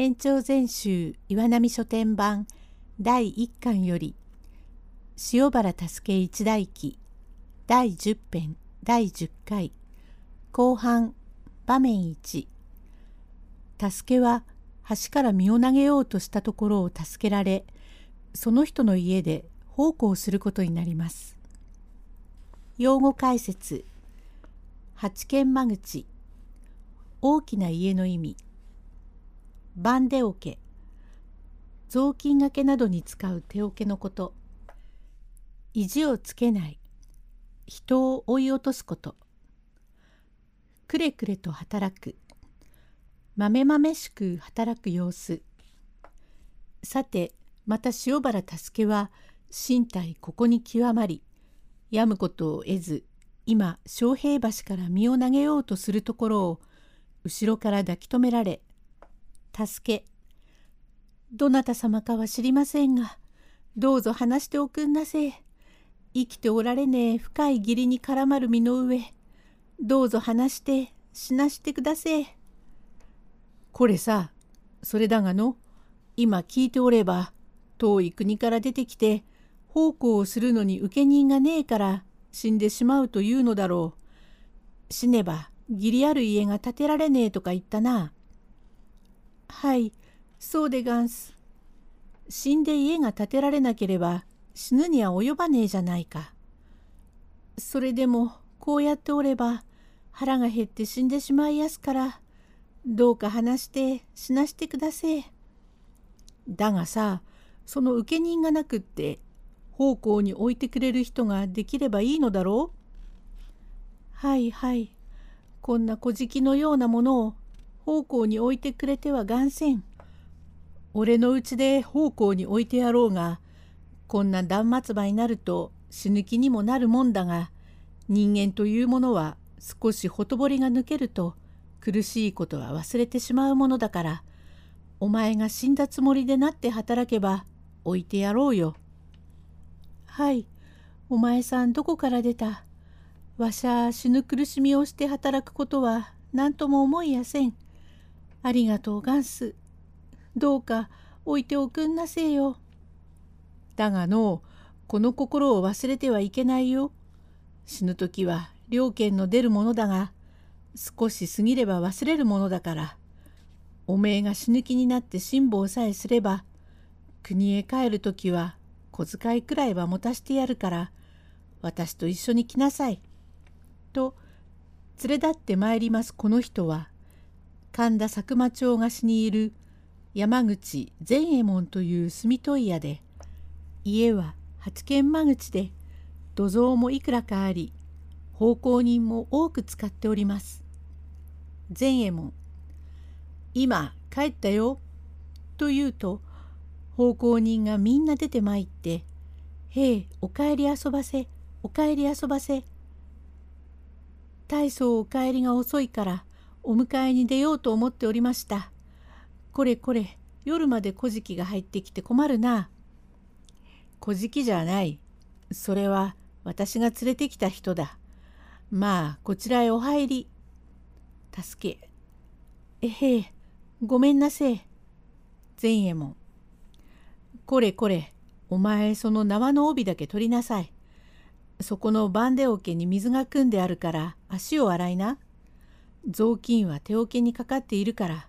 延長全集岩波書店版第1巻より塩原助一代記第10編第10回後半場面1助は橋から身を投げようとしたところを助けられその人の家で奉公することになります。用語解説。八軒間口。大きな家の意味。バンデオケ雑巾がけなどに使う手桶のこと。意地をつけない。人を追い落とすこと。くれくれと働く。まめまめしく働く様子。さてまた塩原助は身体ここに極まり病むことを得ず今昌平橋から身を投げようとするところを後ろから抱き留められ「助けどなた様かは知りませんがどうぞ話しておくんなせ生きておられねえ深い義理に絡まる身の上どうぞ話して死なしてくだせこれさそれだがの今聞いておれば遠い国から出てきて奉公をするのに請人がねえから死んでしまうというのだろう。死ねば義理ある家が建てられねえとか言ったな。はい、そうでがんす。死んで家が建てられなければ死ぬには及ばねえじゃないか。それでもこうやっておれば腹が減って死んでしまいやすからどうか話して死なしてくだせえ。だがさその請人がなくって奉公に置いてくれる人ができればいいのだろうはいはいこんな小敷のようなものを奉公に置いてくれてはがんせん。俺のうちで奉公に置いてやろうがこんな断末魔になると死ぬ気にもなるもんだが人間というものは少しほとぼりが抜けると苦しいことは忘れてしまうものだからお前が死んだつもりでなって働けば置いてやろうよ。はい、お前さんどこから出た？わしゃ死ぬ苦しみをして働くことは何とも思いやせん。ありがとうガンス。どうか置いておくんなせよ。だがのこの心を忘れてはいけないよ。死ぬ時は両権の出るものだが少し過ぎれば忘れるものだからおめえが死ぬ気になって辛抱さえすれば国へ帰る時は小遣いくらいは持たしてやるから私と一緒に来なさい。と連れ立ってまいりますこの人は神田佐久間町菓子にいる山口善右衛門という住問屋で家は八軒間口で土蔵もいくらかあり奉公人も多く使っております。善右衛門今帰ったよ」と言うと奉公人がみんな出てまいって「へえおかえり遊ばせおかえり遊ばせ」大層お帰りが遅いからお迎えに出ようと思っておりました。これこれ夜まで小じが入ってきて困るな。小じじゃない。それは私が連れてきた人だ。まあこちらへお入り。助け。えへえごめんなせえ。善右衛門。これこれ、お前その縄の帯だけ取りなさい。そこの番手桶に水が汲んであるから足を洗いな。雑巾は手桶にかかっているから。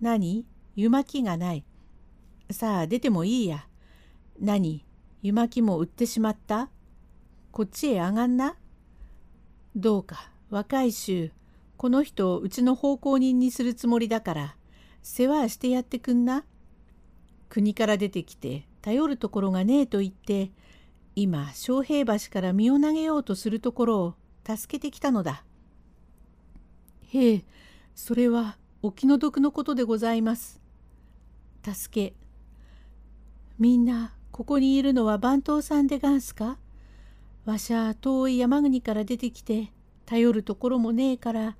何？湯巻きがない。さあ出てもいいや。何？湯巻きも売ってしまった？こっちへ上がんな？どうか若い衆この人をうちの奉公人にするつもりだから世話してやってくんな？国から出てきて頼るところがねえと言って今昌平橋から身を投げようとするところを助けてきたのだ。へえそれはお気の毒のことでございます。助けみんなここにいるのは番頭さんでがんすか？わしゃ遠い山国から出てきて頼るところもねえから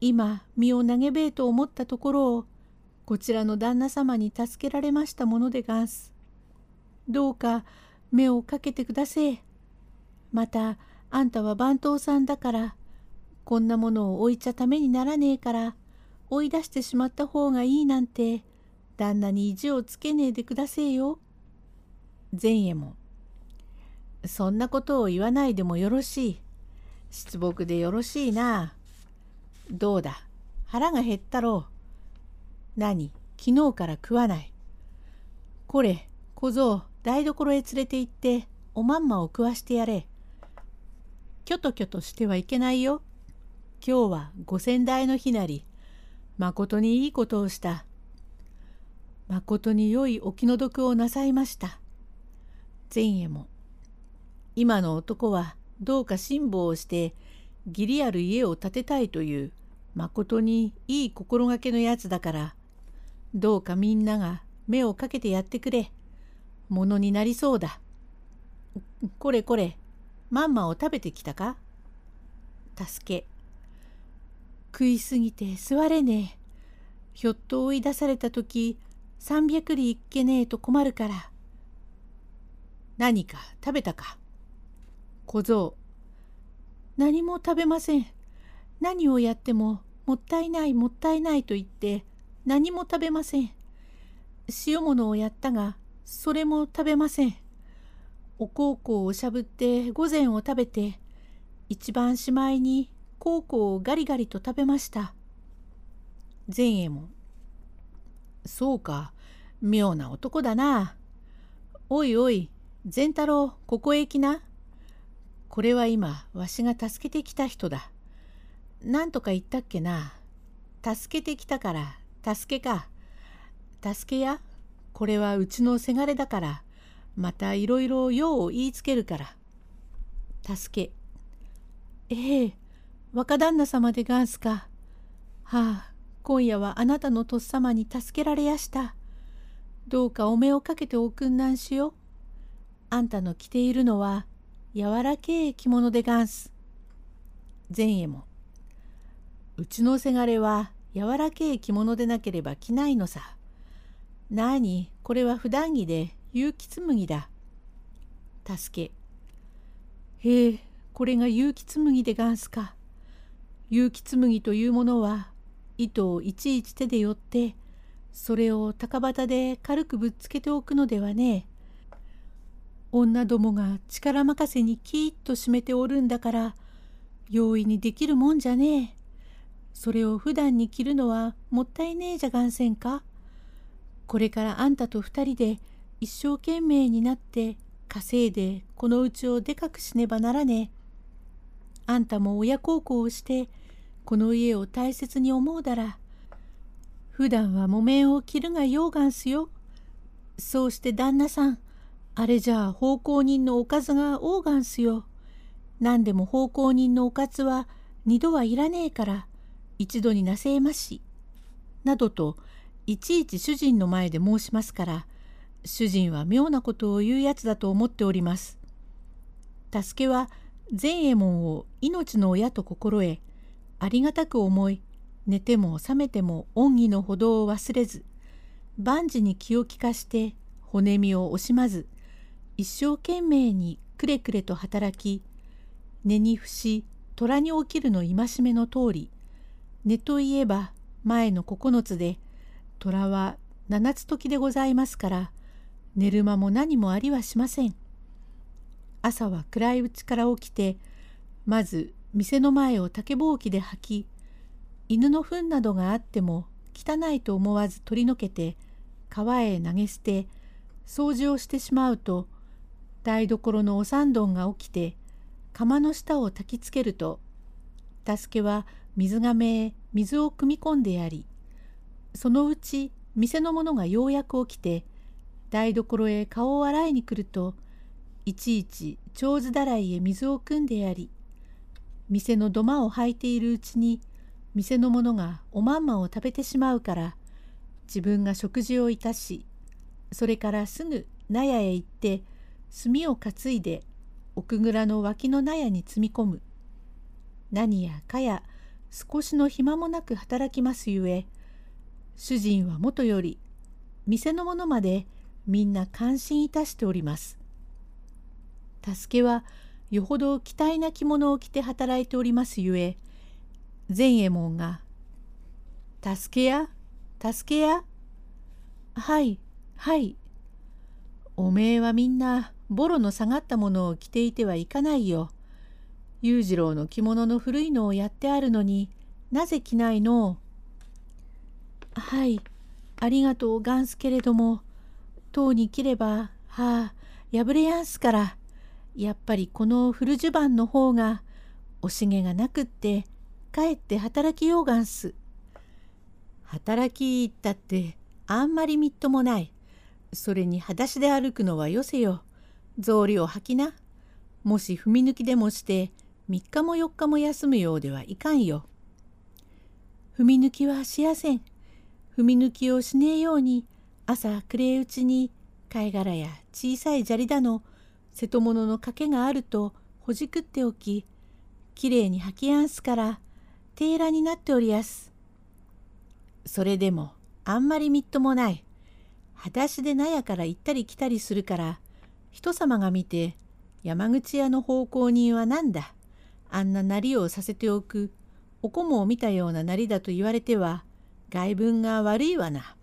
今身を投げべえと思ったところをこちらの旦那様に助けられましたものでがんす。どうか目をかけてくだせえ。またあんたは番頭さんだからこんなものを置いちゃためにならねえから追い出してしまった方がいいなんて旦那に意地をつけねえでくだせえよ。前衛も。そんなことを言わないでもよろしい。失木でよろしいな。どうだ、腹が減ったろう。何、昨日から食わない。これ、小僧、台所へ連れて行って、おまんまを食わしてやれ。きょときょとしてはいけないよ。今日は五千代の日なり、まことにいいことをした。まことに良いお気の毒をなさいました。前衛も。今の男はどうか辛抱をして義理ある家を建てたいというまことにいい心がけのやつだからどうかみんなが目をかけてやってくれものになりそうだ。これこれまんまを食べてきたか？助け食いすぎて座れねえ。ひょっと追い出された時三百里いけねえと困るから。何か食べたか？小僧。何も食べません。何をやってももったいないもったいないと言って何も食べません。塩物をやったがそれも食べません。お香香をしゃぶって御膳を食べて一番しまいに香香をガリガリと食べました前衛もそうか妙な男だなおいおい善太郎ここへ来なこれは今わしが助けてきた人だ。何とか言ったっけな。助けてきたから助けか。助けやこれはうちのせがれだからまたいろいろ用を言いつけるから。助け。ええ若旦那様でがんすか。はあ今夜はあなたのとっさまに助けられやした。どうかお目をかけておくんなんしよ。あんたの着ているのは柔らけえ着物でがんす。前衛も。うちのせがれは柔らけえ着物でなければ着ないのさ。なあに、これは普段着で結城紬だ。助け。へえ、これが結城紬でがんすか。結城紬というものは糸をいちいち手で寄ってそれを高旗で軽くぶっつけておくのではねえ。女どもが力任せにキーッと締めておるんだから容易にできるもんじゃねえ。それを普段に着るのはもったいねえじゃがんせんか。これからあんたと二人で一生懸命になって稼いでこのうちをでかくしねばならねえ。あんたも親孝行をしてこの家を大切に思うだら普段は木綿を着るがようがんすよ。そうして旦那さんあれじゃあ奉公人のおかずがオーガンスよ。何でも奉公人のおかずは二度はいらねえから一度になせえまし。などといちいち主人の前で申しますから主人は妙なことを言うやつだと思っております。助けは善右衛門を命の親と心得ありがたく思い寝ても覚めても恩義のほどを忘れず万事に気を利かして骨身を惜しまず一生懸命にくれくれと働き寝に伏し虎に起きるの戒めの通り寝といえば前の九つで虎は七つ時でございますから寝る間も何もありはしません。朝は暗いうちから起きてまず店の前を竹ぼうきで履き犬の糞などがあっても汚いと思わず取り除けて川へ投げ捨て掃除をしてしまうと台所のお三丼が起きて釜の下を焚きつけると助けは水がめへ水を汲み込んでやりそのうち店の者がようやく起きて台所へ顔を洗いに来るといちいち長寿だらいへ水を汲んでやり店の土間を履いているうちに店の者がおまんまを食べてしまうから自分が食事をいたしそれからすぐ納屋へ行って炭を担いで奥蔵の脇の納屋に積み込む。何やかや少しの暇もなく働きますゆえ主人はもとより店の者までみんな感心いたしております。助けはよほど期待な着物を着て働いておりますゆえ善右衛門が「助けや助けや」はいはいおめえはみんなボロの下がったものを着ていてはいかないよ。裕次郎の着物の古いのをやってあるのになぜ着ないの？はいありがとうガンスけれどもとうに着ればはあ破れやんすからやっぱりこの古襦袢の方が惜しげがなくってかえって働きようがんす。働きったってあんまりみっともない。それに裸足で歩くのはよせよ。草履を履きな。もし踏み抜きでもして3日も4日も休むようではいかんよ。踏み抜きはしやせん。踏み抜きをしねえように朝暮れうちに貝殻や小さい砂利だの瀬戸物の賭けがあるとほじくっておききれいに履きやんすから手らになっておりやす。それでもあんまりみっともない。裸足で納屋から行ったり来たりするから人様が見て山口屋の奉公人は何だあんななりをさせておくお供を見たようななりだと言われては外文が悪いわな。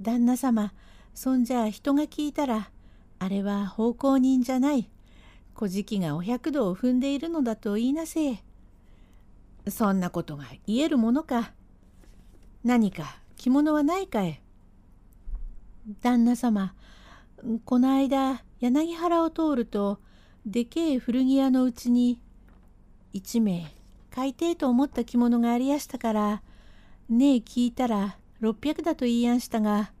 旦那様そんじゃ人が聞いたらあれは奉公人じゃない小じがお百度を踏んでいるのだと言いなせえ。そんなことが言えるものか。何か着物はないかえ。旦那様、この間柳原を通るとでけえ古着屋のうちに一名買いてえと思った着物がありやしたからねえ聞いたら600だと言いやんしたが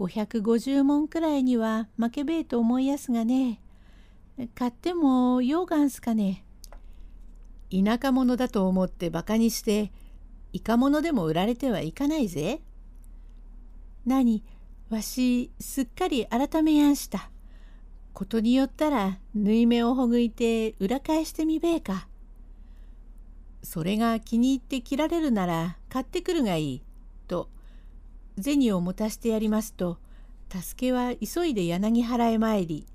550文くらいには負けべえと思いやすがね買ってもようがんすかね田舎者だと思ってバカにしていか物でも売られてはいかないぜ。何？わしすっかり改めやんした。ことによったら縫い目をほぐいて裏返してみべえか。それが気に入って着られるなら買ってくるがいい。と銭を持たしてやりますと助けは急いで柳原へ参り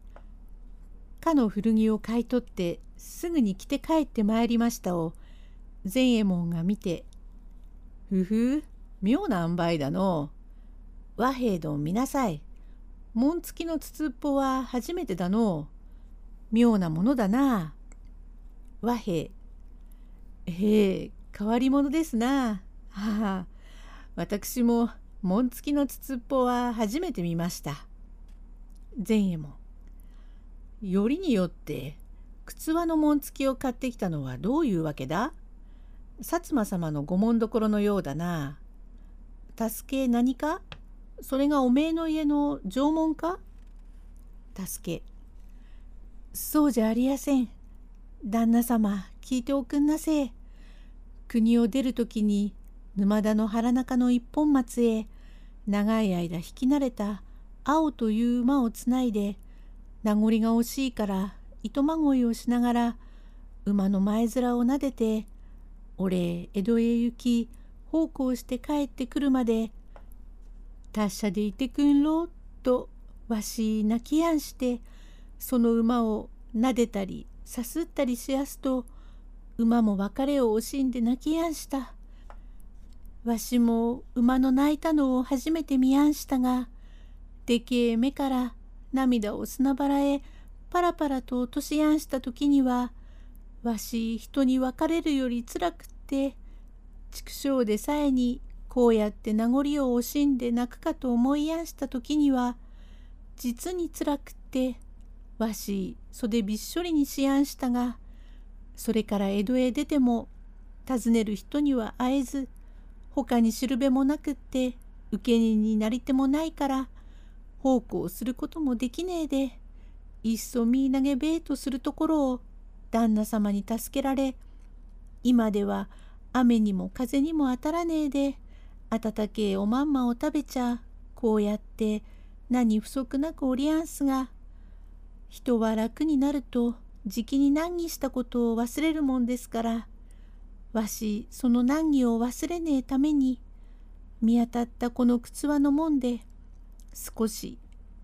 かの古着を買い取ってすぐに着て帰ってまいりましたを善右衛門が見て「ふふ妙な塩梅だの。和平殿見なさい。紋付きの筒っぽは初めてだの。妙なものだな。和平。へえ変わり者ですな。はあ私も紋付きの筒っぽは初めて見ました前右衛門よりによって靴輪の紋付きを買ってきたのはどういうわけだ？薩摩様の御紋所のようだな。助け何か？それがおめえの家の縄文か？助け。そうじゃありやせん。旦那様、聞いておくんなせえ。国を出るときに沼田の腹中の一本松へ長い間引き慣れた青という馬をつないで名残が惜しいから糸まごいをしながら馬の前面をなでて「俺江戸へ行き奉公して帰ってくるまで達者でいてくんろ」とわし泣きやんしてその馬をなでたりさすったりしやすと馬も別れを惜しんで泣きやんした。わしも馬の泣いたのを初めて見やんしたがでけえ目から涙を砂原へパラパラと落としやんした時にはわし人に別れるよりつらくって畜生でさえにこうやって名残を惜しんで泣くかと思いやんした時には実につらくってわし袖びっしょりにしやんしたがそれから江戸へ出ても訪ねる人には会えず他にしるべもなくって受け人になり手もないから奉公することもできねえでいっそみい投げべえとするところを旦那様に助けられ今では雨にも風にも当たらねえで温けえおまんまを食べちゃこうやって何不足なくおりやんすが人は楽になるとじきに難儀したことを忘れるもんですからわしその難儀を忘れねえために見当たったこの靴輪のもんで少し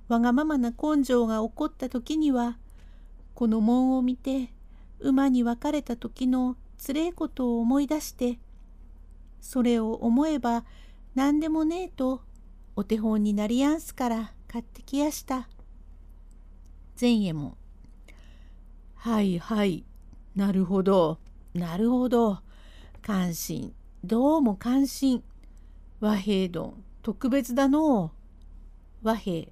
わがままな根性が起こった時にはこの門を見て馬に別れた時のつれえことを思い出してそれを思えば何でもねえとお手本になりやんすから買ってきやした。前右衛門。はいはい。なるほど。なるほど。関心。どうも関心。和平丼。特別だの。和平。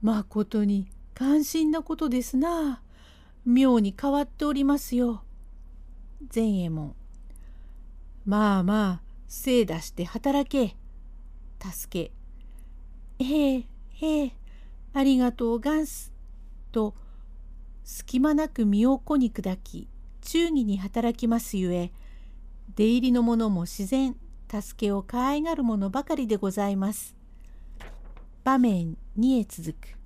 まことに関心なことですな。妙に変わっておりますよ。前右衛門。まあまあ、精出して働け。助け。へえ、へえ、ありがとうガンス。と、隙間なく身を粉に砕き、忠義に働きますゆえ、出入りの者も自然、助けを可愛がるものばかりでございます。場面2へ続く。